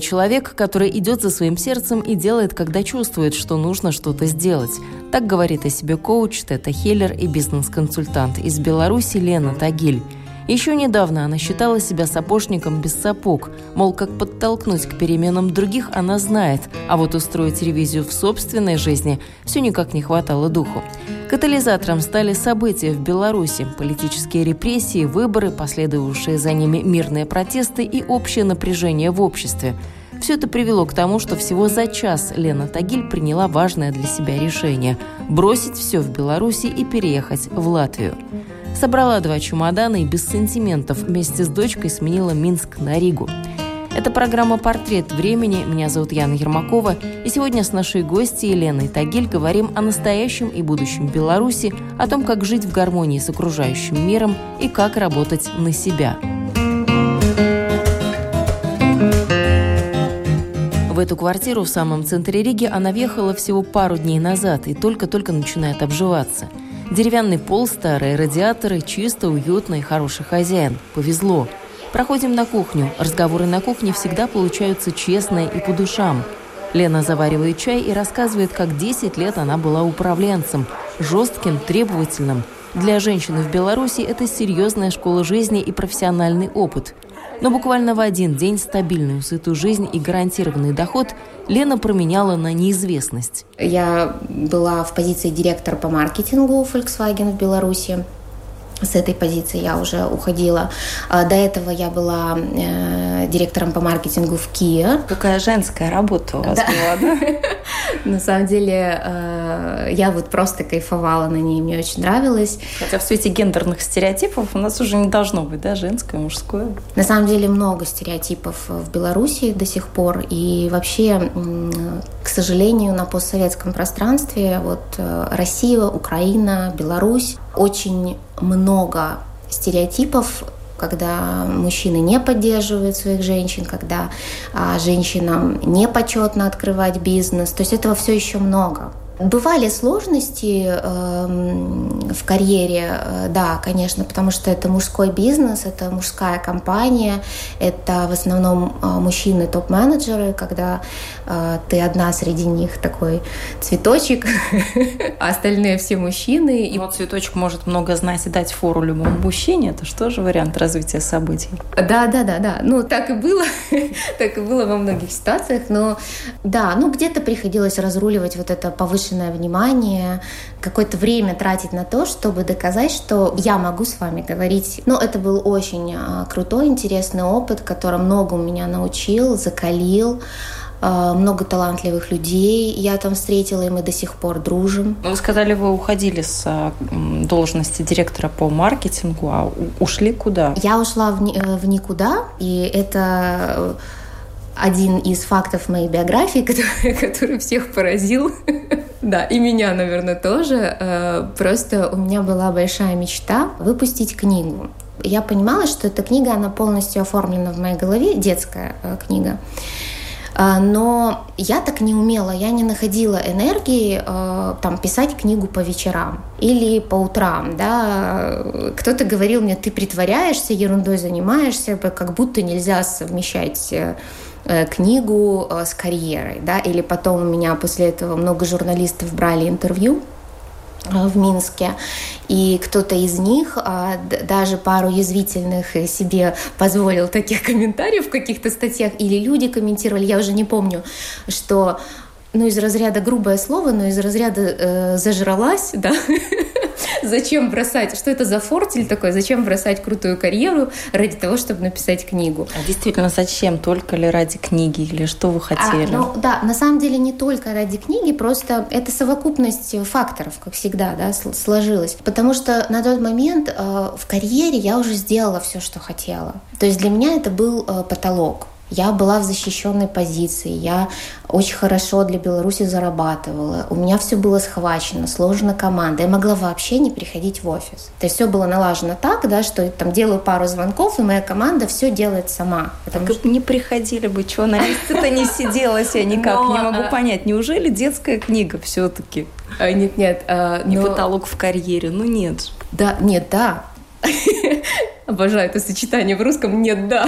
Человек, который идет за своим сердцем и делает, когда чувствует, что нужно что-то сделать. Так говорит о себе коуч, Тета Хеллер и бизнес-консультант из Беларуси Лена Тагиль. Еще недавно она считала себя сапожником без сапог, мол, как подтолкнуть к переменам других она знает, а вот устроить ревизию в собственной жизни все никак не хватало духу. Катализатором стали события в Беларуси, политические репрессии, выборы, последовавшие за ними мирные протесты и общее напряжение в обществе. Все это привело к тому, что всего за час Лена Тагиль приняла важное для себя решение – бросить все в Беларуси и переехать в Латвию. Собрала два чемодана и без сантиментов вместе с дочкой сменила Минск на Ригу. Это программа «Портрет времени». Меня зовут Яна Ермакова. И сегодня с нашей гостьей Еленой Тагиль говорим о настоящем и будущем Беларуси, о том, как жить в гармонии с окружающим миром и как работать на себя. В эту квартиру в самом центре Риги она въехала всего пару дней назад и только-только начинает обживаться – Деревянный пол, старые радиаторы, чисто, уютно и хороший хозяин. Повезло. Проходим на кухню. Разговоры на кухне всегда получаются честные и по душам. Лена заваривает чай и рассказывает, как 10 лет она была управленцем. Жестким, требовательным. Для женщины в Беларуси это серьезная школа жизни и профессиональный опыт – но буквально в один день стабильную, сытую жизнь и гарантированный доход Лена променяла на неизвестность. Я была в позиции директора по маркетингу Volkswagen в Беларуси с этой позиции я уже уходила. А, до этого я была э, директором по маркетингу в Kia. Какая женская работа у вас да. была, да? На самом деле, э, я вот просто кайфовала на ней, мне очень нравилось. Хотя в свете гендерных стереотипов у нас уже не должно быть, да, женское, мужское. На самом деле много стереотипов в Беларуси до сих пор. И вообще, к сожалению, на постсоветском пространстве вот э, Россия, Украина, Беларусь очень много стереотипов когда мужчины не поддерживают своих женщин, когда а, женщинам не почетно открывать бизнес. То есть этого все еще много. Бывали сложности э, в карьере, э, да, конечно, потому что это мужской бизнес, это мужская компания, это в основном э, мужчины топ-менеджеры, когда э, ты одна среди них такой цветочек, а остальные все мужчины. И вот цветочек может много знать и дать фору любому мужчине, это что же вариант развития событий? Да, да, да, да. Ну, так и было, так и было во многих ситуациях, но да, ну где-то приходилось разруливать вот это повышенное повышенное внимание, какое-то время тратить на то, чтобы доказать, что я могу с вами говорить. Но это был очень а, крутой, интересный опыт, который много у меня научил, закалил а, много талантливых людей я там встретила, и мы до сих пор дружим. Вы сказали, вы уходили с а, должности директора по маркетингу, а ушли куда? Я ушла в, э, в никуда, и это один из фактов моей биографии, который, который всех поразил. Да, и меня, наверное, тоже. Э, просто у меня была большая мечта выпустить книгу. Я понимала, что эта книга, она полностью оформлена в моей голове, детская э, книга. Э, но я так не умела, я не находила энергии там, писать книгу по вечерам или по утрам. Да? Кто-то говорил мне, ты притворяешься, ерундой занимаешься, как будто нельзя совмещать книгу э, с карьерой, да, или потом у меня после этого много журналистов брали интервью э, в Минске, и кто-то из них а, даже пару язвительных себе позволил таких комментариев в каких-то статьях, или люди комментировали, я уже не помню, что ну, из разряда грубое слово, но из разряда э, зажралась, да, зачем бросать, что это за фортель такой, зачем бросать крутую карьеру ради того, чтобы написать книгу. А действительно, зачем? Только ли ради книги или что вы а, хотели? А, ну, да, на самом деле не только ради книги, просто это совокупность факторов, как всегда, да, сложилась. Потому что на тот момент э, в карьере я уже сделала все, что хотела. То есть для меня это был э, потолок. Я была в защищенной позиции, я очень хорошо для Беларуси зарабатывала, у меня все было схвачено, сложена команда, я могла вообще не приходить в офис. То есть все было налажено так, да, что я там делаю пару звонков, и моя команда все делает сама. Так что... не приходили бы, что на месте-то не сиделась, я никак не могу а понять. Неужели детская книга все-таки? А, нет, нет. А, не потолок в карьере, ну нет. Да, нет, да. Обожаю это сочетание в русском «нет, да».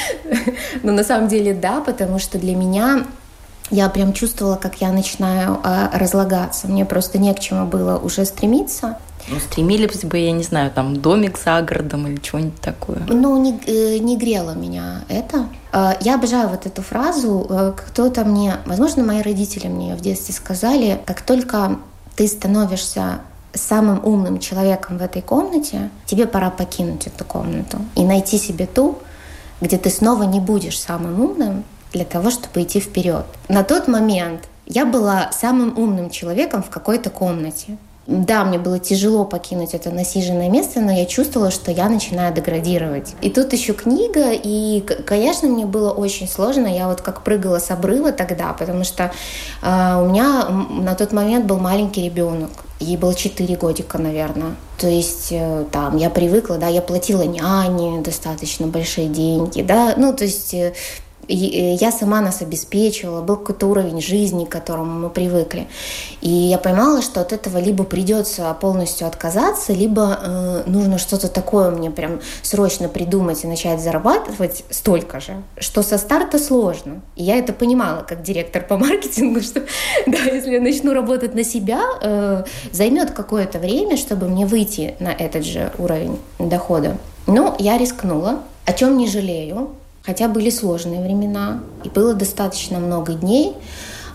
Но на самом деле да, потому что для меня я прям чувствовала, как я начинаю э, разлагаться. Мне просто не к чему было уже стремиться. Ну, стремились бы, я не знаю, там, домик за городом или что-нибудь такое. Ну, не, э, не грело меня это. Э, я обожаю вот эту фразу. Э, кто-то мне, возможно, мои родители мне в детстве сказали, как только ты становишься самым умным человеком в этой комнате, тебе пора покинуть эту комнату и найти себе ту, где ты снова не будешь самым умным для того, чтобы идти вперед. На тот момент я была самым умным человеком в какой-то комнате. Да, мне было тяжело покинуть это насиженное место, но я чувствовала, что я начинаю деградировать. И тут еще книга, и, конечно, мне было очень сложно. Я вот как прыгала с обрыва тогда, потому что э, у меня на тот момент был маленький ребенок. Ей было 4 годика, наверное. То есть э, там я привыкла, да, я платила няне достаточно большие деньги, да, ну, то есть э, я сама нас обеспечивала, был какой-то уровень жизни, к которому мы привыкли. И я понимала, что от этого либо придется полностью отказаться, либо э, нужно что-то такое мне прям срочно придумать и начать зарабатывать столько же, что со старта сложно. И я это понимала как директор по маркетингу, что да, если я начну работать на себя, э, займет какое-то время, чтобы мне выйти на этот же уровень дохода. Но я рискнула, о чем не жалею, Хотя были сложные времена, и было достаточно много дней,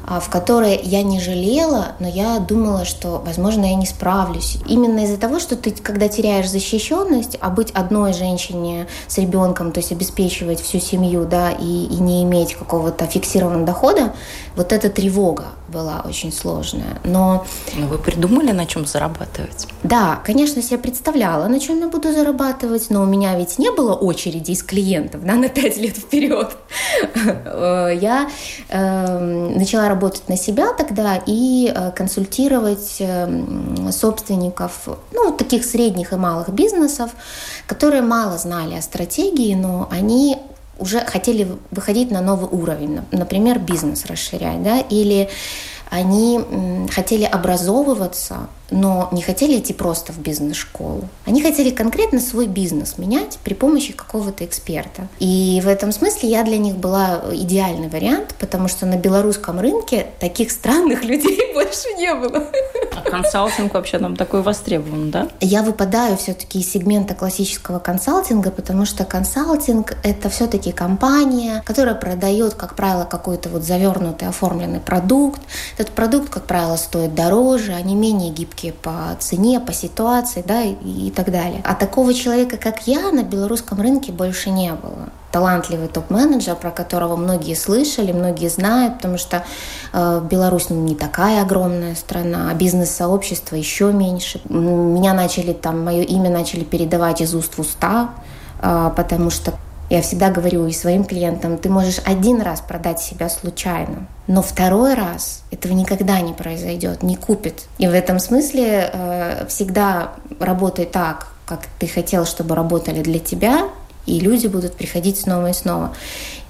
а, в которые я не жалела, но я думала, что, возможно, я не справлюсь. Именно из-за того, что ты, когда теряешь защищенность, а быть одной женщине с ребенком, то есть обеспечивать всю семью, да, и, и не иметь какого-то фиксированного дохода, вот эта тревога была очень сложная. Но... Но вы придумали, на чем зарабатывать? Да, конечно, я представляла, на чем я буду зарабатывать, но у меня ведь не было очереди из клиентов да, на пять лет вперед. Я эм, начала работать работать на себя тогда и э, консультировать эм, собственников, ну, таких средних и малых бизнесов, которые мало знали о стратегии, но они уже хотели выходить на новый уровень, например, бизнес расширять, да, или они хотели образовываться, но не хотели идти просто в бизнес-школу. Они хотели конкретно свой бизнес менять при помощи какого-то эксперта. И в этом смысле я для них была идеальный вариант, потому что на белорусском рынке таких странных людей больше не было. А консалтинг вообще там такой востребован, да? Я выпадаю все-таки из сегмента классического консалтинга, потому что консалтинг — это все-таки компания, которая продает, как правило, какой-то вот завернутый, оформленный продукт. Этот продукт, как правило, стоит дороже, они менее гибкие ошибки по цене, по ситуации, да, и, и так далее. А такого человека, как я, на белорусском рынке больше не было талантливый топ-менеджер, про которого многие слышали, многие знают, потому что э, Беларусь ну, не такая огромная страна, а бизнес-сообщество еще меньше. Меня начали там, мое имя начали передавать из уст в уста, э, потому что я всегда говорю и своим клиентам, ты можешь один раз продать себя случайно, но второй раз этого никогда не произойдет, не купит. И в этом смысле э, всегда работай так, как ты хотел, чтобы работали для тебя, и люди будут приходить снова и снова.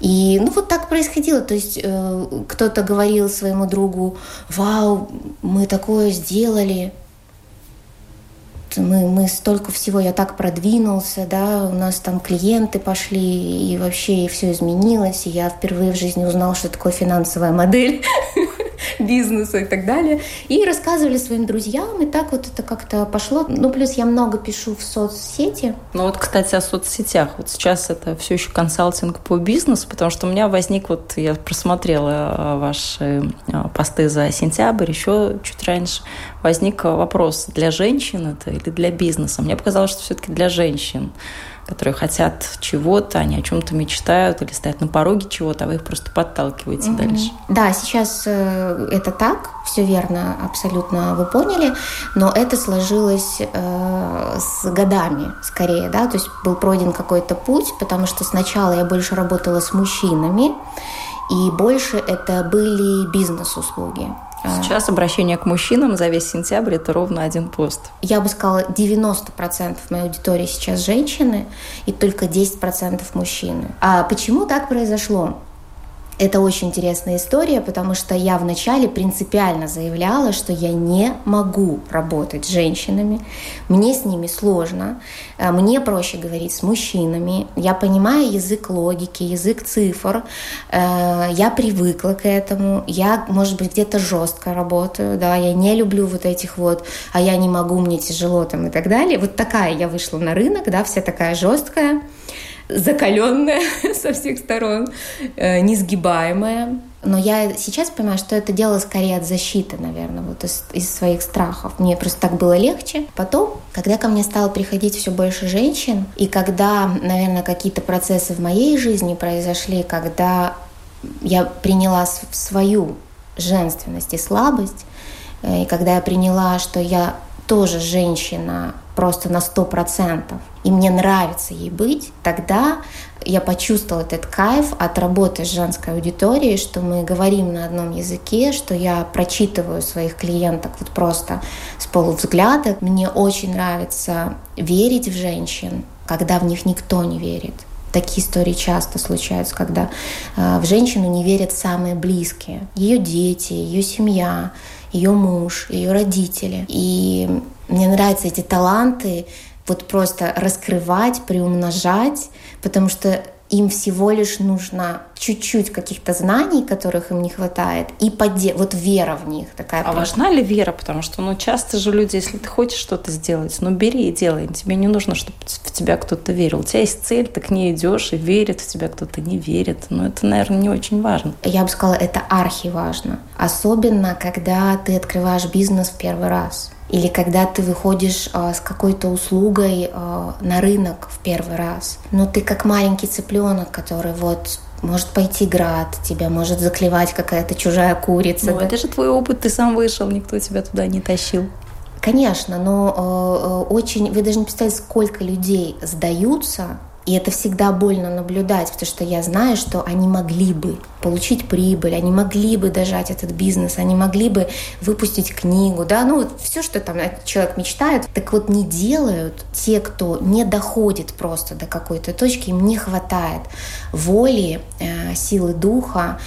И ну вот так происходило. То есть э, кто-то говорил своему другу, вау, мы такое сделали, мы, мы столько всего, я так продвинулся, да, у нас там клиенты пошли, и вообще и все изменилось, и я впервые в жизни узнал, что такое финансовая модель бизнеса и так далее. И рассказывали своим друзьям, и так вот это как-то пошло. Ну, плюс я много пишу в соцсети. Ну вот, кстати, о соцсетях. Вот сейчас это все еще консалтинг по бизнесу, потому что у меня возник, вот я просмотрела э, ваши э, посты за сентябрь, еще чуть раньше, возник вопрос, для женщин это или для бизнеса? Мне показалось, что все-таки для женщин которые хотят чего-то, они о чем-то мечтают или стоят на пороге чего-то, а вы их просто подталкиваете mm-hmm. дальше. Да, сейчас э, это так, все верно, абсолютно вы поняли, но это сложилось э, с годами скорее, да, то есть был пройден какой-то путь, потому что сначала я больше работала с мужчинами, и больше это были бизнес-услуги. А. Сейчас обращение к мужчинам за весь сентябрь – это ровно один пост. Я бы сказала, 90% моей аудитории сейчас женщины, и только 10% мужчины. А почему так произошло? Это очень интересная история, потому что я вначале принципиально заявляла, что я не могу работать с женщинами, мне с ними сложно, э, мне проще говорить с мужчинами, я понимаю язык логики, язык цифр, э, я привыкла к этому, я, может быть, где-то жестко работаю, да, я не люблю вот этих вот, а я не могу, мне тяжело там и так далее. Вот такая я вышла на рынок, да, вся такая жесткая закаленная со всех сторон, э, несгибаемая. Но я сейчас понимаю, что это дело скорее от защиты, наверное, вот из, из своих страхов. Мне просто так было легче. Потом, когда ко мне стало приходить все больше женщин, и когда, наверное, какие-то процессы в моей жизни произошли, когда я приняла свою женственность и слабость, э, и когда я приняла, что я тоже женщина просто на сто процентов, и мне нравится ей быть, тогда я почувствовала этот кайф от работы с женской аудиторией, что мы говорим на одном языке, что я прочитываю своих клиенток вот просто с полувзгляда. Мне очень нравится верить в женщин, когда в них никто не верит. Такие истории часто случаются, когда э, в женщину не верят самые близкие. Ее дети, ее семья, ее муж, ее родители. И мне нравятся эти таланты вот просто раскрывать, приумножать, потому что им всего лишь нужно чуть-чуть каких-то знаний, которых им не хватает, и поде... вот вера в них такая. А важна ли вера? Потому что, ну, часто же люди, если ты хочешь что-то сделать, ну, бери и делай. Тебе не нужно, чтобы в тебя кто-то верил. У тебя есть цель, ты к ней идешь и верит в тебя кто-то не верит. Но это, наверное, не очень важно. Я бы сказала, это архиважно. Особенно, когда ты открываешь бизнес в первый раз или когда ты выходишь э, с какой-то услугой э, на рынок в первый раз. Но ты как маленький цыпленок, который вот может пойти град, тебя может заклевать какая-то чужая курица. Ну, да? это же твой опыт, ты сам вышел, никто тебя туда не тащил. Конечно, но э, очень, вы даже не представляете, сколько людей сдаются и это всегда больно наблюдать, потому что я знаю, что они могли бы получить прибыль, они могли бы дожать этот бизнес, они могли бы выпустить книгу, да, ну вот все, что там человек мечтает, так вот не делают те, кто не доходит просто до какой-то точки, им не хватает воли, э, силы духа,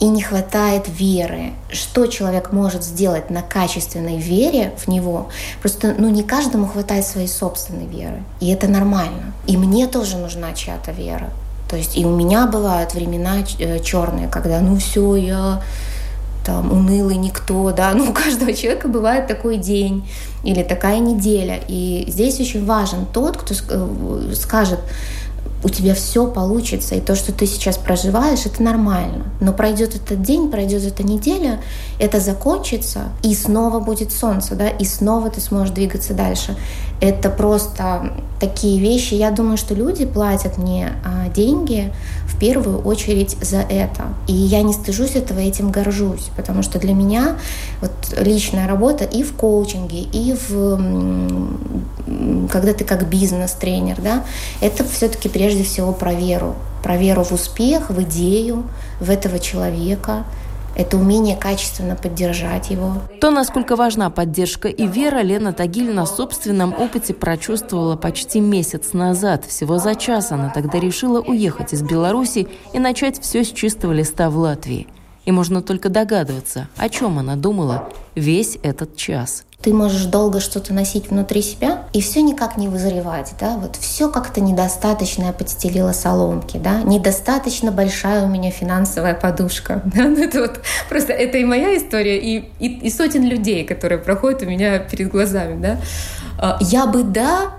и не хватает веры. Что человек может сделать на качественной вере в него? Просто ну, не каждому хватает своей собственной веры. И это нормально. И мне тоже нужна чья-то вера. То есть и у меня бывают времена э, черные, когда ну все, я там унылый никто, да, ну у каждого человека бывает такой день или такая неделя. И здесь очень важен тот, кто э, скажет, у тебя все получится, и то, что ты сейчас проживаешь, это нормально. Но пройдет этот день, пройдет эта неделя, это закончится, и снова будет солнце, да, и снова ты сможешь двигаться дальше. Это просто такие вещи. Я думаю, что люди платят мне а, деньги в первую очередь за это. И я не стыжусь этого, этим горжусь, потому что для меня вот личная работа и в коучинге, и в когда ты как бизнес-тренер, да, это все-таки прежде всего про веру, про веру в успех, в идею, в этого человека, это умение качественно поддержать его. То, насколько важна поддержка и вера, Лена Тагиль на собственном опыте прочувствовала почти месяц назад. Всего за час она тогда решила уехать из Беларуси и начать все с чистого листа в Латвии. И можно только догадываться, о чем она думала весь этот час. Ты можешь долго что-то носить внутри себя, и все никак не вызревать, да, вот все как-то недостаточно я подстелила соломки, да, недостаточно большая у меня финансовая подушка, да, ну это вот просто, это и моя история, и, и, и сотен людей, которые проходят у меня перед глазами, да. А, я бы да,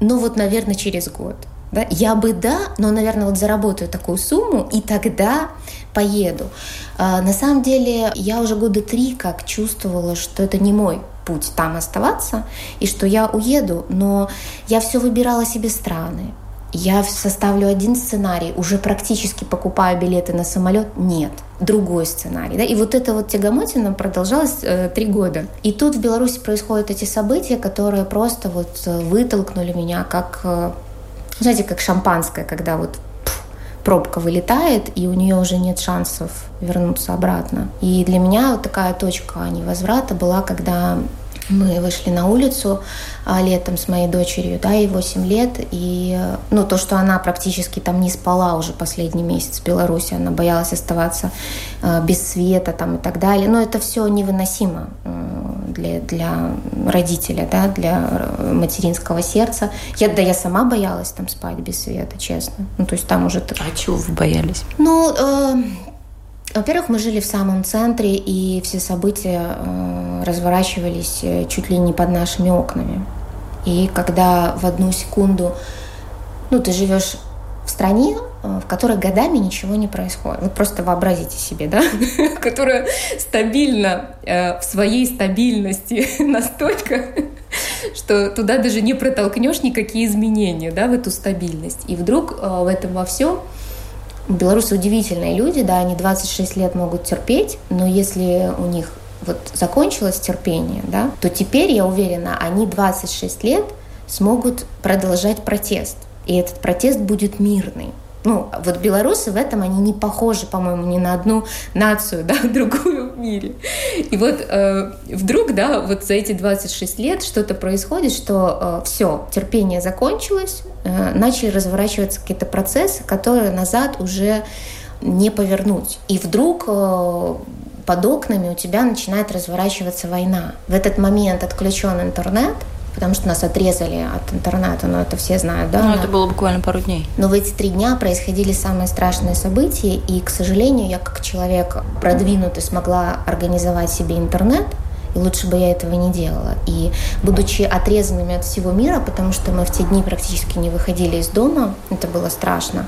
но вот, наверное, через год. Да? Я бы да, но, наверное, вот заработаю такую сумму, и тогда поеду. А, на самом деле, я уже года три как чувствовала, что это не мой путь там оставаться, и что я уеду, но я все выбирала себе страны. Я составлю один сценарий, уже практически покупаю билеты на самолет. Нет, другой сценарий. Да? И вот эта вот тягомотина продолжалась э, три года. И тут в Беларуси происходят эти события, которые просто вот э, вытолкнули меня как, э, знаете, как шампанское, когда вот пробка вылетает, и у нее уже нет шансов вернуться обратно. И для меня вот такая точка невозврата была, когда мы вышли на улицу а, летом с моей дочерью, да, ей 8 лет, и, ну, то, что она практически там не спала уже последний месяц в Беларуси, она боялась оставаться а, без света там и так далее, но это все невыносимо для, для родителя, да, для материнского сердца. Я, да, я сама боялась там спать без света, честно. Ну, то есть там уже... А чего вы боялись? Ну, э, во-первых, мы жили в самом центре, и все события э, разворачивались э, чуть ли не под нашими окнами. И когда в одну секунду, ну, ты живешь в стране, э, в которой годами ничего не происходит. Вы просто вообразите себе, да? Которая стабильна в своей стабильности настолько, что туда даже не протолкнешь никакие изменения, да, в эту стабильность. И вдруг в этом во всем Белорусы удивительные люди, да, они 26 лет могут терпеть, но если у них вот закончилось терпение, да, то теперь, я уверена, они 26 лет смогут продолжать протест. И этот протест будет мирный. Ну, вот белорусы в этом, они не похожи, по-моему, ни на одну нацию, да, другую в мире. И вот э, вдруг, да, вот за эти 26 лет что-то происходит, что э, все, терпение закончилось, э, начали разворачиваться какие-то процессы, которые назад уже не повернуть. И вдруг э, под окнами у тебя начинает разворачиваться война. В этот момент отключен интернет, потому что нас отрезали от интернета, но это все знают, да? Ну, это было буквально пару дней. Но в эти три дня происходили самые страшные события, и, к сожалению, я как человек продвинутый смогла организовать себе интернет, и лучше бы я этого не делала. И будучи отрезанными от всего мира, потому что мы в те дни практически не выходили из дома, это было страшно,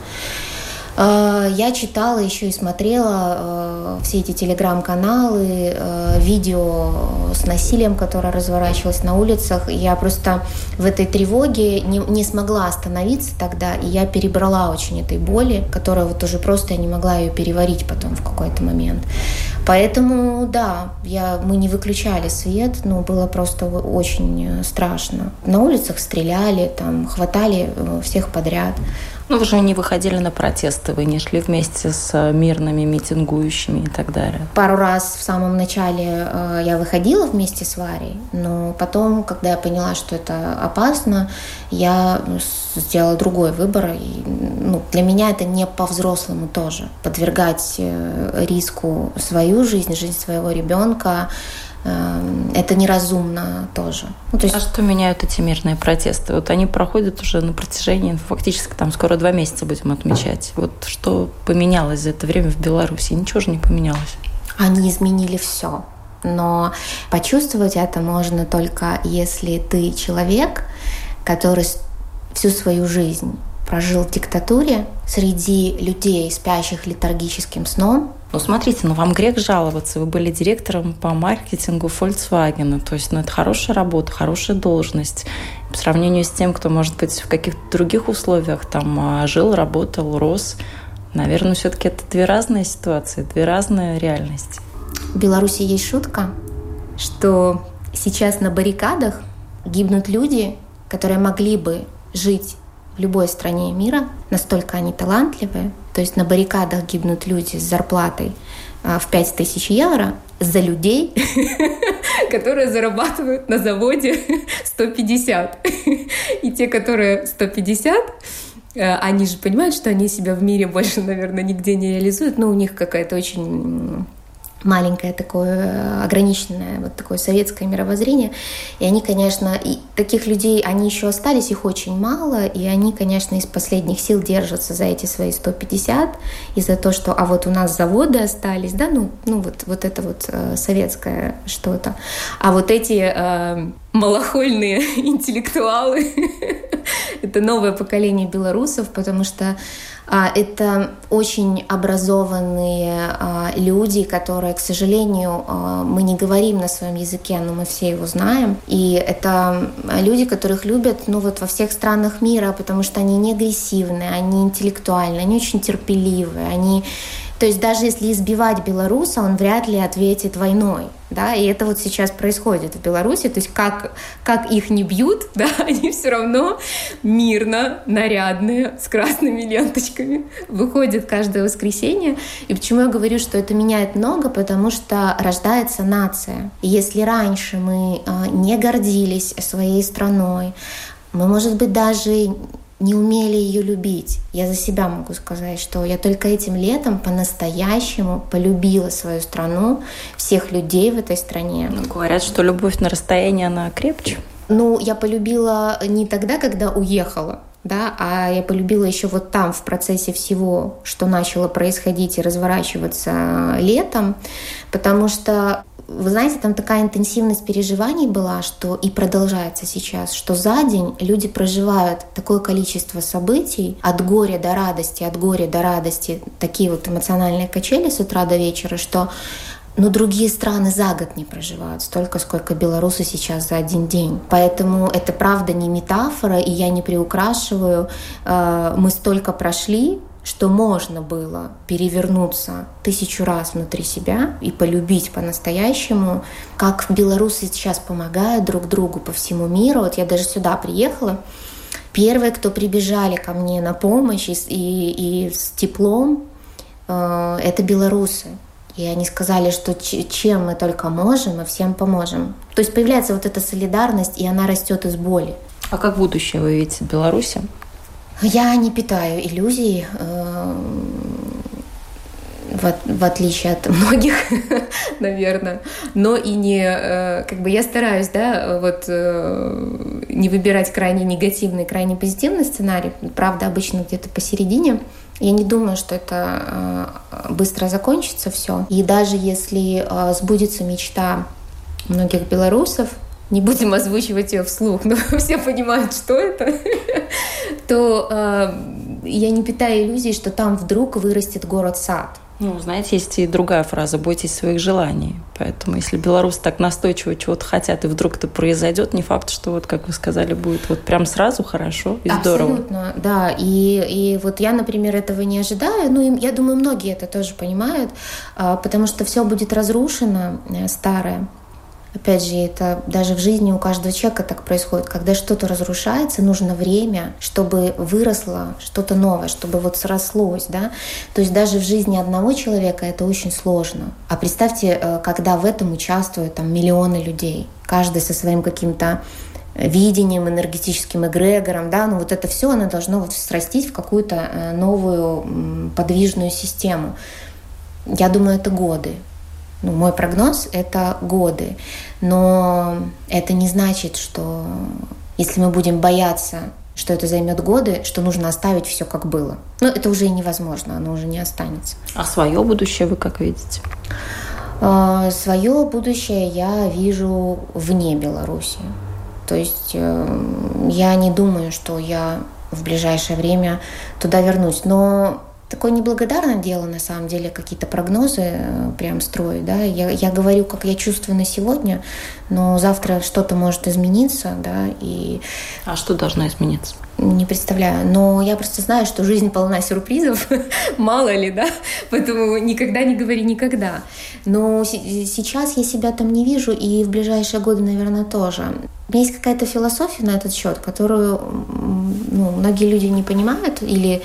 я читала еще и смотрела э, все эти телеграм-каналы, э, видео с насилием, которое разворачивалось на улицах. Я просто в этой тревоге не, не смогла остановиться тогда, и я перебрала очень этой боли, которая вот уже просто я не могла ее переварить потом в какой-то момент. Поэтому, да, я, мы не выключали свет, но было просто очень страшно. На улицах стреляли, там хватали всех подряд. Ну, вы же не выходили на протесты, вы не шли вместе с э, мирными митингующими и так далее. Пару раз в самом начале э, я выходила вместе с Варей, но потом, когда я поняла, что это опасно, я сделала другой выбор. И, ну, для меня это не по-взрослому тоже. Подвергать э, риску свою жизнь, жизнь своего ребенка, это неразумно тоже. Ну, то есть... А что меняют эти мирные протесты? Вот они проходят уже на протяжении, ну, фактически там скоро два месяца будем отмечать. Вот что поменялось за это время в Беларуси? Ничего же не поменялось. Они изменили все. Но почувствовать это можно только если ты человек, который всю свою жизнь прожил в диктатуре среди людей, спящих летаргическим сном, ну, смотрите, ну вам грех жаловаться. Вы были директором по маркетингу Volkswagen. То есть, ну, это хорошая работа, хорошая должность. По сравнению с тем, кто, может быть, в каких-то других условиях там а, жил, работал, рос, наверное, все-таки это две разные ситуации, две разные реальности. В Беларуси есть шутка, что сейчас на баррикадах гибнут люди, которые могли бы жить любой стране мира, настолько они талантливые. То есть на баррикадах гибнут люди с зарплатой а, в 5000 евро за людей, которые зарабатывают на заводе 150. И те, которые 150, э, они же понимают, что они себя в мире больше, наверное, нигде не реализуют, но у них какая-то очень маленькое такое ограниченное вот такое советское мировоззрение. И они, конечно, и таких людей, они еще остались, их очень мало, и они, конечно, из последних сил держатся за эти свои 150 и за то, что, а вот у нас заводы остались, да, ну, ну вот, вот это вот э, советское что-то. А вот эти э, малохольные интеллектуалы, это новое поколение белорусов, потому что это очень образованные а, люди, которые, к сожалению, а, мы не говорим на своем языке, но мы все его знаем. И это люди, которых любят ну, вот во всех странах мира, потому что они не агрессивные, они интеллектуальные, они очень терпеливые, они то есть даже если избивать белоруса, он вряд ли ответит войной. Да, и это вот сейчас происходит в Беларуси, то есть как, как их не бьют, да, они все равно мирно, нарядные, с красными ленточками выходят каждое воскресенье. И почему я говорю, что это меняет много, потому что рождается нация. И если раньше мы а, не гордились своей страной, мы, может быть, даже не умели ее любить. Я за себя могу сказать, что я только этим летом по-настоящему полюбила свою страну, всех людей в этой стране. Ну, говорят, что любовь на расстоянии, она крепче. Ну, я полюбила не тогда, когда уехала, да, а я полюбила еще вот там, в процессе всего, что начало происходить и разворачиваться летом, потому что вы знаете, там такая интенсивность переживаний была, что и продолжается сейчас, что за день люди проживают такое количество событий от горя до радости, от горя до радости, такие вот эмоциональные качели с утра до вечера, что но другие страны за год не проживают столько, сколько белорусы сейчас за один день. Поэтому это правда не метафора, и я не приукрашиваю. Э, мы столько прошли, что можно было перевернуться тысячу раз внутри себя и полюбить по-настоящему, как белорусы сейчас помогают друг другу по всему миру. Вот я даже сюда приехала, первые, кто прибежали ко мне на помощь и, и, и с теплом, э, это белорусы. И они сказали, что чем мы только можем, мы всем поможем. То есть появляется вот эта солидарность, и она растет из боли. А как будущее вы видите в Беларуси? Я не питаю иллюзий, э, в, в отличие от многих, наверное, но и не, э, как бы я стараюсь, да, вот э, не выбирать крайне негативный, крайне позитивный сценарий, правда, обычно где-то посередине. Я не думаю, что это быстро закончится все. И даже если сбудется мечта многих белорусов, не будем озвучивать ее вслух, но все понимают, что это, то э, я не питаю иллюзий, что там вдруг вырастет город-сад. Ну, знаете, есть и другая фраза «бойтесь своих желаний». Поэтому если белорусы так настойчиво чего-то хотят, и вдруг это произойдет, не факт, что вот, как вы сказали, будет вот прям сразу хорошо и здорово. Абсолютно, да. И, и вот я, например, этого не ожидаю. Ну, я думаю, многие это тоже понимают, а, потому что все будет разрушено э, старое. Опять же, это даже в жизни у каждого человека так происходит. Когда что-то разрушается, нужно время, чтобы выросло что-то новое, чтобы вот срослось, да. То есть даже в жизни одного человека это очень сложно. А представьте, э, когда в этом участвуют там миллионы людей, каждый со своим каким-то видением, энергетическим эгрегором, да, ну вот это все, оно должно вот срастить в какую-то э, новую подвижную систему. Я думаю, это годы. Ну, мой прогноз — это годы. Но это не значит, что если мы будем бояться, что это займет годы, что нужно оставить все как было. Но это уже невозможно, оно уже не останется. А свое будущее вы как видите? А, свое будущее я вижу вне Беларуси. То есть э, я не думаю, что я в ближайшее время туда вернусь. Но такое неблагодарное дело, на самом деле, какие-то прогнозы э, прям строить, да, я, я говорю, как я чувствую на сегодня, но завтра что-то может измениться, да, и... А что должно измениться? Не представляю, но я просто знаю, что жизнь полна сюрпризов, мало ли, да, поэтому никогда не говори никогда. Но сейчас я себя там не вижу, и в ближайшие годы, наверное, тоже. У меня есть какая-то философия на этот счет, которую ну, многие люди не понимают или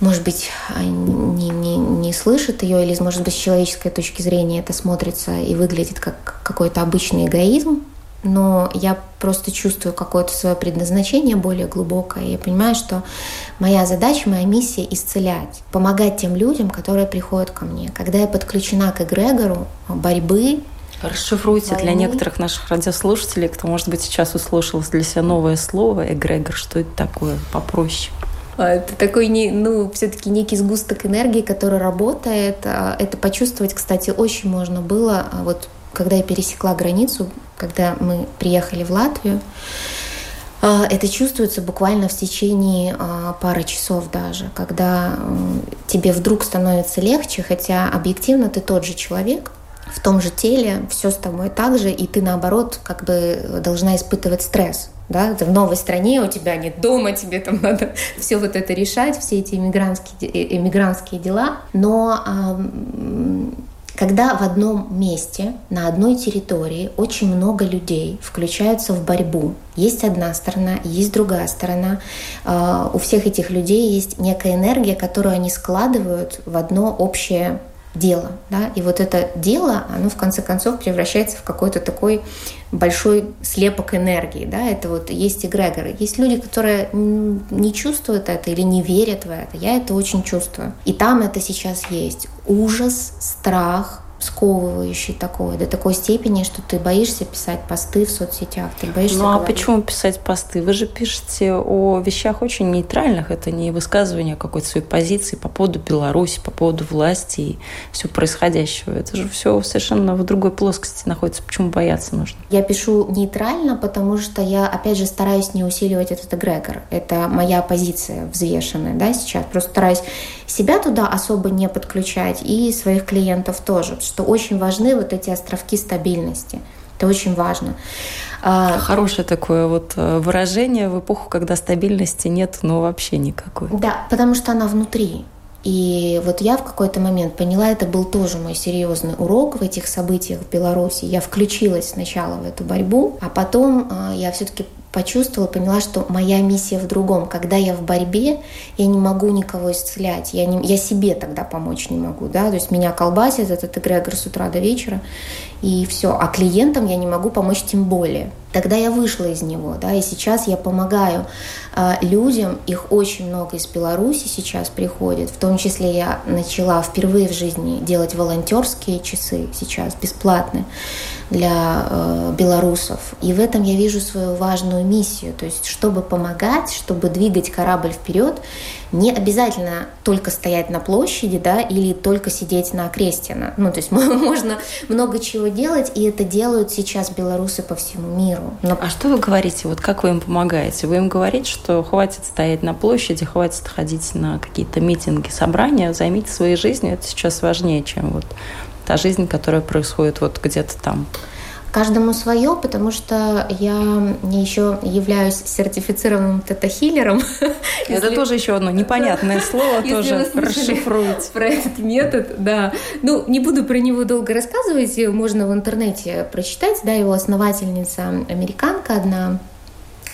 может быть, не, не, не слышит ее, или, может быть, с человеческой точки зрения это смотрится и выглядит как какой-то обычный эгоизм, но я просто чувствую какое-то свое предназначение более глубокое. Я понимаю, что моя задача, моя миссия — исцелять, помогать тем людям, которые приходят ко мне. Когда я подключена к эгрегору борьбы, Расшифруйте войны. для некоторых наших радиослушателей, кто, может быть, сейчас услышал для себя новое слово «эгрегор», что это такое, попроще. А, это такой, ну, все-таки некий сгусток энергии, который работает. А, это почувствовать, кстати, очень можно было. А вот когда я пересекла границу, когда мы приехали в Латвию, это чувствуется буквально в течение пары часов даже, когда тебе вдруг становится легче, хотя объективно ты тот же человек, в том же теле, все с тобой так же, и ты наоборот как бы должна испытывать стресс. Да, ты в новой стране, у тебя нет дома, тебе там надо все вот это решать, все эти эмигрантские, э, эмигрантские дела. Но когда в одном месте, на одной территории очень много людей включаются в борьбу, есть одна сторона, есть другая сторона, а, у всех этих людей есть некая энергия, которую они складывают в одно общее дело. Да? И вот это дело, оно в конце концов превращается в какой-то такой большой слепок энергии. Да? Это вот есть эгрегоры. Есть люди, которые не чувствуют это или не верят в это. Я это очень чувствую. И там это сейчас есть. Ужас, страх, сковывающий такой, до такой степени, что ты боишься писать посты в соцсетях, ты боишься Ну а почему писать посты? Вы же пишете о вещах очень нейтральных, это не высказывание какой-то своей позиции по поводу Беларуси, по поводу власти и все происходящего. Это же все совершенно в другой плоскости находится. Почему бояться нужно? Я пишу нейтрально, потому что я, опять же, стараюсь не усиливать этот эгрегор. Это моя позиция взвешенная, да, сейчас. Просто стараюсь себя туда особо не подключать и своих клиентов тоже, что очень важны вот эти островки стабильности. Это очень важно. А, Хорошее такое вот э, выражение в эпоху, когда стабильности нет, ну вообще никакой. Да, потому что она внутри. И вот я в какой-то момент поняла, это был тоже мой серьезный урок в этих событиях в Беларуси. Я включилась сначала в эту борьбу, а потом э, я все-таки почувствовала, поняла, что моя миссия в другом. Когда я в борьбе, я не могу никого исцелять, я, не, я себе тогда помочь не могу, да, то есть меня колбасит этот эгрегор с утра до вечера, и все, а клиентам я не могу помочь тем более. Тогда я вышла из него, да, и сейчас я помогаю э, людям, их очень много из Беларуси сейчас приходит, в том числе я начала впервые в жизни делать волонтерские часы сейчас бесплатные для э, белорусов. И в этом я вижу свою важную миссию. То есть, чтобы помогать, чтобы двигать корабль вперед, не обязательно только стоять на площади, да, или только сидеть на Крестина. Ну, то есть можно много чего делать, и это делают сейчас белорусы по всему миру. Но... А что вы говорите? Вот как вы им помогаете? Вы им говорите, что хватит стоять на площади, хватит ходить на какие-то митинги, собрания, займите своей жизнью, это сейчас важнее, чем вот та жизнь, которая происходит вот где-то там? Каждому свое, потому что я еще являюсь сертифицированным тета-хиллером. Это тоже еще одно непонятное слово, тоже расшифруйте. Про этот метод, да. Ну, не буду про него долго рассказывать, можно в интернете прочитать, да, его основательница американка одна,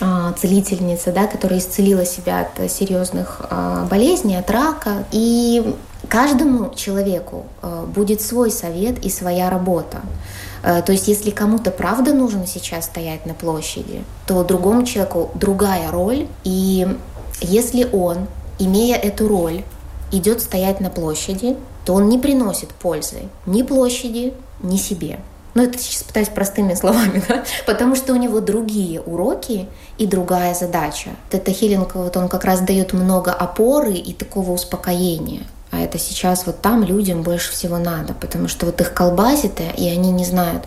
а, целительница, да, которая исцелила себя от серьезных а, болезней, от рака. И каждому человеку а, будет свой совет и своя работа. То есть, если кому-то правда нужно сейчас стоять на площади, то другому человеку другая роль. И если он, имея эту роль, идет стоять на площади, то он не приносит пользы ни площади, ни себе. Ну, это сейчас пытаюсь простыми словами, да? потому что у него другие уроки и другая задача. Это хилинг, вот он как раз дает много опоры и такого успокоения. А это сейчас вот там людям больше всего надо, потому что вот их колбасит, и они не знают,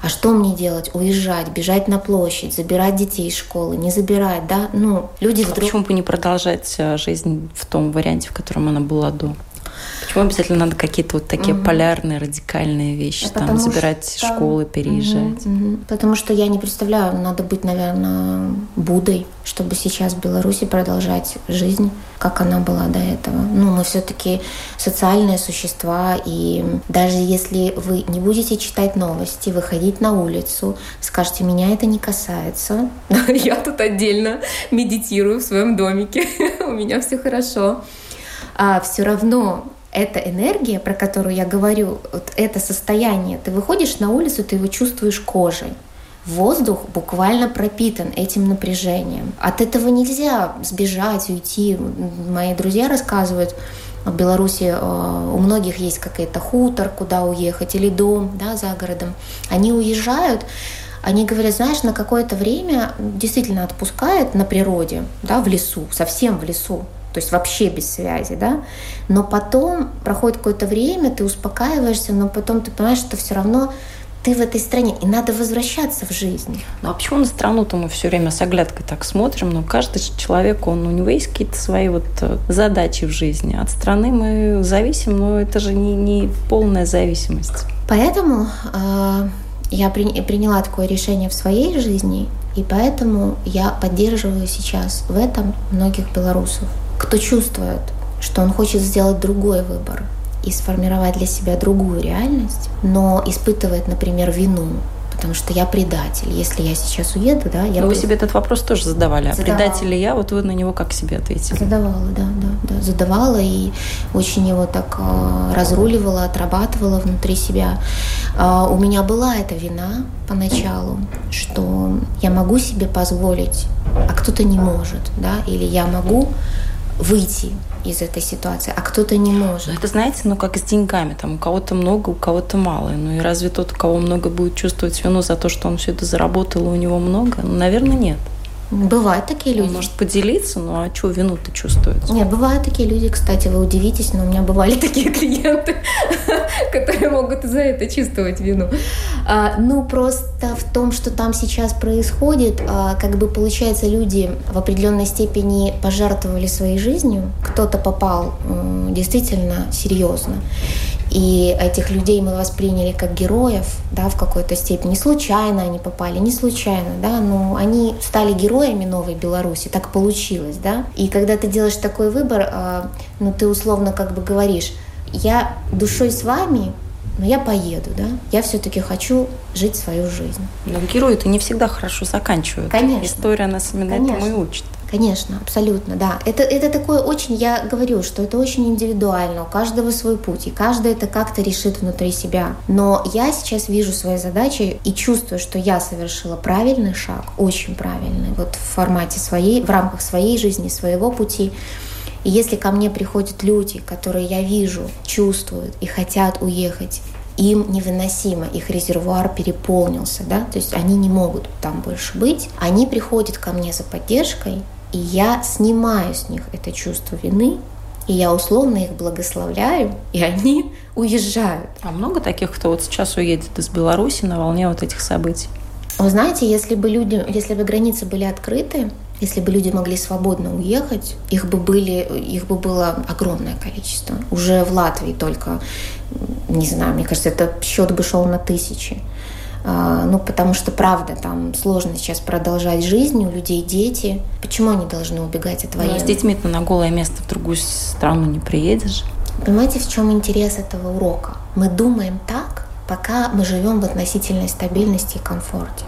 а что мне делать? Уезжать, бежать на площадь, забирать детей из школы, не забирать, да? Ну, люди а вдруг... почему бы не продолжать э, жизнь в том варианте, в котором она была до? Почему обязательно надо какие-то вот такие угу. полярные, радикальные вещи, Потому там, забирать что... школы, переезжать? Угу, угу. Потому что я не представляю, надо быть, наверное, Будой, чтобы сейчас в Беларуси продолжать жизнь, как она была до этого. Ну, мы все-таки социальные существа, и даже если вы не будете читать новости, выходить на улицу, скажете, меня это не касается, я тут отдельно медитирую в своем домике, у меня все хорошо а все равно эта энергия, про которую я говорю, вот это состояние, ты выходишь на улицу, ты его чувствуешь кожей. Воздух буквально пропитан этим напряжением. От этого нельзя сбежать, уйти. Мои друзья рассказывают, в Беларуси э, у многих есть какой-то хутор, куда уехать, или дом да, за городом. Они уезжают, они говорят, знаешь, на какое-то время действительно отпускают на природе, да, в лесу, совсем в лесу то есть вообще без связи, да, но потом проходит какое-то время, ты успокаиваешься, но потом ты понимаешь, что все равно ты в этой стране, и надо возвращаться в жизнь. Ну а почему на страну-то мы все время с оглядкой так смотрим? Ну, каждый человек, он, у него есть какие-то свои вот э, задачи в жизни. От страны мы зависим, но это же не, не полная зависимость. Поэтому э, я при, приняла такое решение в своей жизни, и поэтому я поддерживаю сейчас в этом многих белорусов, кто чувствует, что он хочет сделать другой выбор и сформировать для себя другую реальность, но испытывает, например, вину потому что я предатель. Если я сейчас уеду, да, я... Но вы себе этот вопрос тоже задавали. Задавала. А предатель ли я? Вот вы на него как себе ответили? Задавала, да, да, да. Задавала и очень его так э, разруливала, отрабатывала внутри себя. Э, у меня была эта вина поначалу, что я могу себе позволить, а кто-то не может, да, или я могу выйти из этой ситуации, а кто-то не может. Это, знаете, ну как с деньгами, там у кого-то много, у кого-то мало. Ну и разве тот, у кого много, будет чувствовать вину за то, что он все это заработал, у него много? Ну, наверное, нет. Бывают такие люди. Он может поделиться, ну а что вину-то чувствуется? Нет, бывают такие люди, кстати, вы удивитесь, но у меня бывали такие клиенты, которые могут за это чувствовать вину. А, ну, просто в том, что там сейчас происходит, а, как бы получается, люди в определенной степени пожертвовали своей жизнью, кто-то попал действительно серьезно. И этих людей мы восприняли как героев, да, в какой-то степени. Не случайно они попали, не случайно, да, но они стали героями новой Беларуси, так получилось, да. И когда ты делаешь такой выбор, а, ну, ты условно как бы говоришь, я душой с вами, но я поеду, да, я все-таки хочу жить свою жизнь. Но герои-то не всегда хорошо заканчивают. Конечно. История нас именно Конечно. этому и учит. Конечно, абсолютно, да. Это, это такое очень, я говорю, что это очень индивидуально, у каждого свой путь, и каждый это как-то решит внутри себя. Но я сейчас вижу свои задачи и чувствую, что я совершила правильный шаг, очень правильный, вот в формате своей, в рамках своей жизни, своего пути. И если ко мне приходят люди, которые я вижу, чувствуют и хотят уехать, им невыносимо, их резервуар переполнился, да, то есть они не могут там больше быть, они приходят ко мне за поддержкой, и я снимаю с них это чувство вины, и я условно их благословляю, и они уезжают. А много таких, кто вот сейчас уедет из Беларуси на волне вот этих событий? Вы знаете, если бы люди, если бы границы были открыты, если бы люди могли свободно уехать, их бы, были, их бы было огромное количество. Уже в Латвии только, не знаю, мне кажется, этот счет бы шел на тысячи. А, ну, потому что, правда, там сложно сейчас продолжать жизнь, у людей дети. Почему они должны убегать от войны? Ну, с детьми ты на голое место в другую страну не приедешь. Понимаете, в чем интерес этого урока? Мы думаем так, пока мы живем в относительной стабильности и комфорте.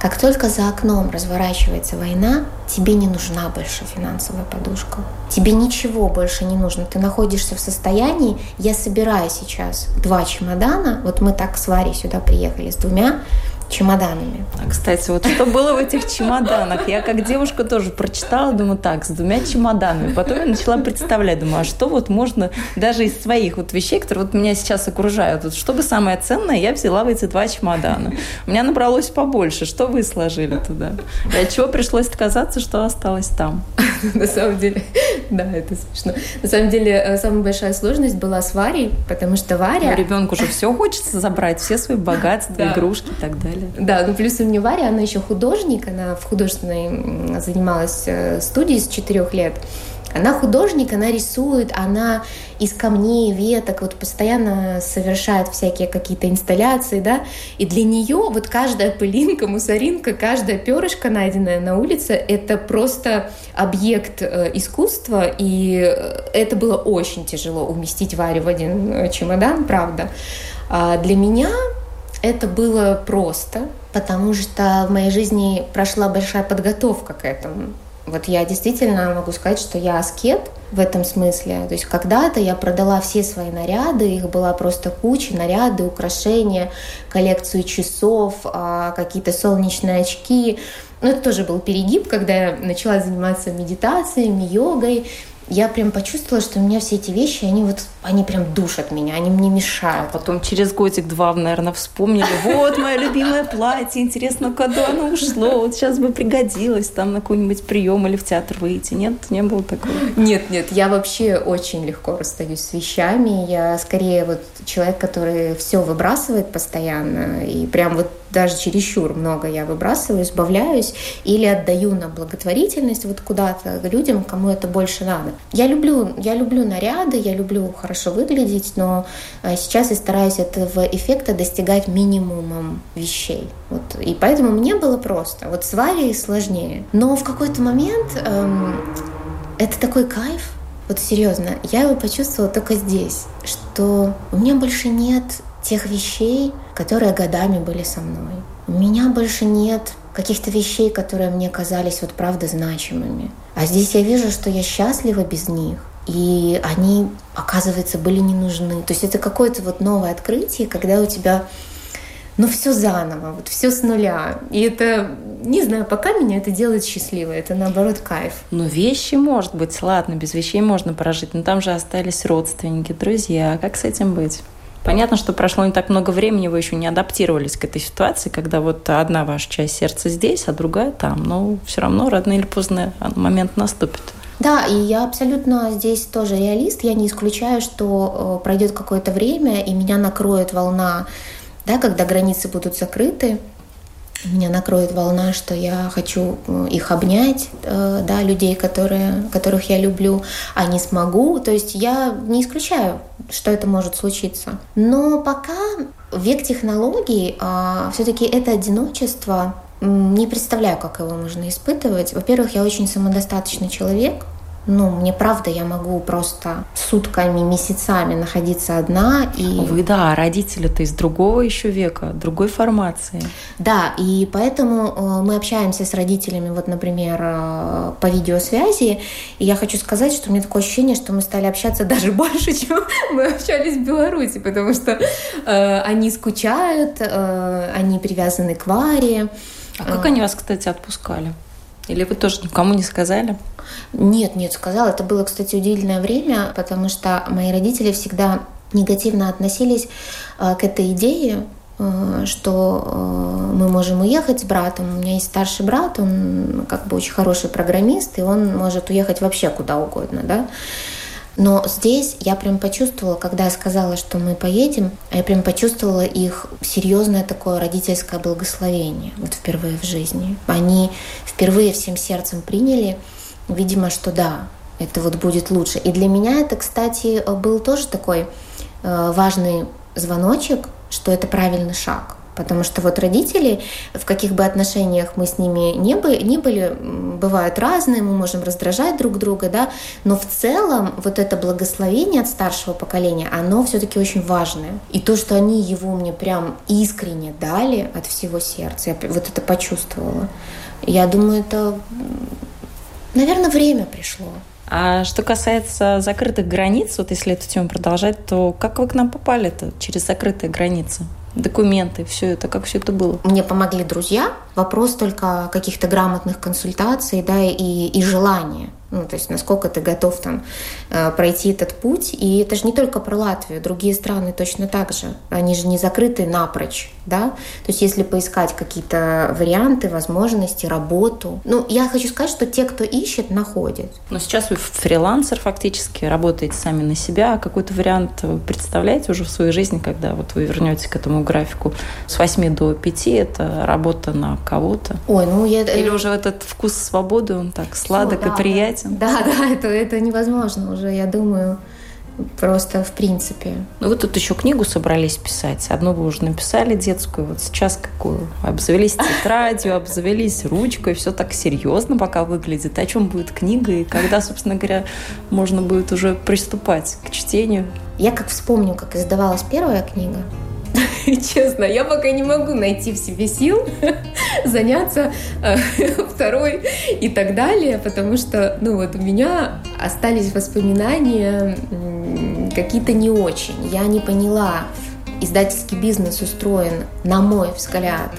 Как только за окном разворачивается война, тебе не нужна больше финансовая подушка. Тебе ничего больше не нужно. Ты находишься в состоянии, я собираю сейчас два чемодана, вот мы так с Варей сюда приехали с двумя чемоданами. А, кстати, вот что было в этих чемоданах? Я как девушка тоже прочитала, думаю, так, с двумя чемоданами. Потом я начала представлять, думаю, а что вот можно даже из своих вот вещей, которые вот меня сейчас окружают, вот что бы самое ценное я взяла в эти два чемодана. У меня набралось побольше. Что вы сложили туда? И от чего пришлось отказаться, что осталось там? На самом деле, да, это смешно. На самом деле, э, самая большая сложность была с Варей, потому что Варя... Ну, ребенку же все хочется забрать, все свои богатства, игрушки и так далее. Да, ну плюс у меня Варя, она еще художник, она в художественной занималась э, студией с четырех лет. Она художник, она рисует, она из камней, веток, вот постоянно совершает всякие какие-то инсталляции, да, и для нее вот каждая пылинка, мусоринка, каждая перышко, найденная на улице, это просто объект э, искусства, и э, это было очень тяжело уместить Варю в один чемодан, правда. А для меня это было просто, потому что в моей жизни прошла большая подготовка к этому. Вот я действительно могу сказать, что я аскет в этом смысле. То есть когда-то я продала все свои наряды, их была просто куча, наряды, украшения, коллекцию часов, а, какие-то солнечные очки. Но это тоже был перегиб, когда я начала заниматься медитациями, йогой, я прям почувствовала, что у меня все эти вещи, они вот, они прям душат меня, они мне мешают. А потом через годик-два, наверное, вспомнили, вот мое любимое платье, интересно, куда оно ушло, вот сейчас бы пригодилось там на какой-нибудь прием или в театр выйти. Нет, не было такого? Нет, нет, я вообще очень легко расстаюсь с вещами, я скорее вот человек, который все выбрасывает постоянно, и прям вот даже чересчур много я выбрасываю, избавляюсь или отдаю на благотворительность вот куда-то людям, кому это больше надо. Я люблю, я люблю наряды, я люблю хорошо выглядеть, но э, сейчас я стараюсь этого эффекта достигать минимумом вещей. Вот. И поэтому мне было просто. Вот с Варей сложнее. Но в какой-то момент эм, это такой кайф, вот серьезно, я его почувствовала только здесь, что у меня больше нет тех вещей, которые годами были со мной. У меня больше нет каких-то вещей, которые мне казались вот правда значимыми. А здесь я вижу, что я счастлива без них. И они, оказывается, были не нужны. То есть это какое-то вот новое открытие, когда у тебя ну все заново, вот все с нуля. И это, не знаю, пока меня это делает счастливой, это наоборот кайф. Ну вещи, может быть, ладно, без вещей можно прожить, но там же остались родственники, друзья, как с этим быть? Понятно, что прошло не так много времени, вы еще не адаптировались к этой ситуации, когда вот одна ваша часть сердца здесь, а другая там. Но все равно рано или поздно момент наступит. Да, и я абсолютно здесь тоже реалист. Я не исключаю, что э, пройдет какое-то время, и меня накроет волна, да, когда границы будут закрыты, меня накроет волна, что я хочу э, их обнять, э, да, людей, которые, которых я люблю, а не смогу. То есть я не исключаю, что это может случиться. Но пока век технологий, а, все-таки это одиночество, не представляю, как его можно испытывать. Во-первых, я очень самодостаточный человек, ну, мне правда, я могу просто сутками, месяцами находиться одна. И... Вы, да, родители-то из другого еще века, другой формации. Да, и поэтому э, мы общаемся с родителями, вот, например, э, по видеосвязи, и я хочу сказать, что у меня такое ощущение, что мы стали общаться даже больше, чем мы общались в Беларуси, потому что э, они скучают, э, они привязаны к Варе. А как они вас, кстати, отпускали? Или вы тоже никому не сказали? Нет, нет, сказала. Это было, кстати, удивительное время, потому что мои родители всегда негативно относились э, к этой идее, э, что э, мы можем уехать с братом. У меня есть старший брат, он как бы очень хороший программист, и он может уехать вообще куда угодно, да. Но здесь я прям почувствовала, когда я сказала, что мы поедем, я прям почувствовала их серьезное такое родительское благословение вот впервые в жизни. Они впервые всем сердцем приняли, видимо, что да, это вот будет лучше. И для меня это, кстати, был тоже такой э, важный звоночек, что это правильный шаг. Потому что вот родители, в каких бы отношениях мы с ними не были, не были, бывают разные, мы можем раздражать друг друга, да, но в целом вот это благословение от старшего поколения, оно все-таки очень важное. И то, что они его мне прям искренне дали от всего сердца, я вот это почувствовала. Я думаю, это, наверное, время пришло. А что касается закрытых границ, вот если эту тему продолжать, то как вы к нам попали-то через закрытые границы? Документы, все это, как все это было? Мне помогли друзья. Вопрос только каких-то грамотных консультаций, да, и, и желания. Ну, то есть насколько ты готов там э, пройти этот путь. И это же не только про Латвию, другие страны точно так же. Они же не закрыты напрочь, да. То есть если поискать какие-то варианты, возможности, работу. Ну, я хочу сказать, что те, кто ищет, находят. Но сейчас вы фрилансер фактически, работаете сами на себя. А какой-то вариант представляете уже в своей жизни, когда вот вы вернетесь к этому графику с 8 до 5, это работа на кого-то? Ой, ну я... Или уже этот вкус свободы, он так сладок Все, да, и приятен? Да, да, это, это невозможно уже, я думаю, просто в принципе. Ну, вы тут еще книгу собрались писать. Одну вы уже написали детскую, вот сейчас какую? Обзавелись тетрадью, обзавелись ручкой, все так серьезно пока выглядит. О чем будет книга и когда, собственно говоря, можно будет уже приступать к чтению? Я как вспомню, как издавалась первая книга, честно, я пока не могу найти в себе сил заняться э, второй и так далее, потому что, ну вот у меня остались воспоминания какие-то не очень. Я не поняла, издательский бизнес устроен, на мой взгляд,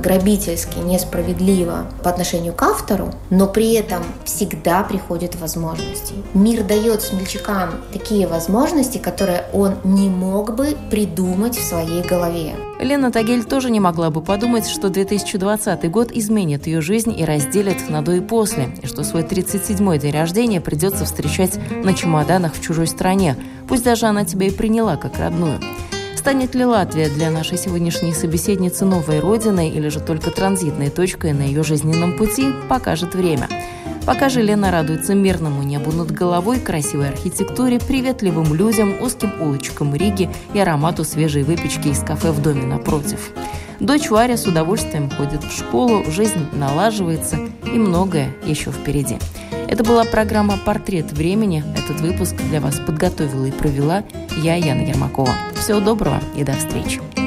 грабительски, несправедливо по отношению к автору, но при этом всегда приходят возможности. Мир дает смельчакам такие возможности, которые он не мог бы придумать в своей голове. Лена Тагель тоже не могла бы подумать, что 2020 год изменит ее жизнь и разделит на до и после, и что свой 37-й день рождения придется встречать на чемоданах в чужой стране, пусть даже она тебя и приняла как родную. Станет ли Латвия для нашей сегодняшней собеседницы новой родиной или же только транзитной точкой на ее жизненном пути, покажет время. Пока же Лена радуется мирному небу над головой, красивой архитектуре, приветливым людям, узким улочкам Риги и аромату свежей выпечки из кафе в доме напротив. Дочь Варя с удовольствием ходит в школу, жизнь налаживается и многое еще впереди. Это была программа «Портрет времени». Этот выпуск для вас подготовила и провела я, Яна Ермакова. Всего доброго и до встречи.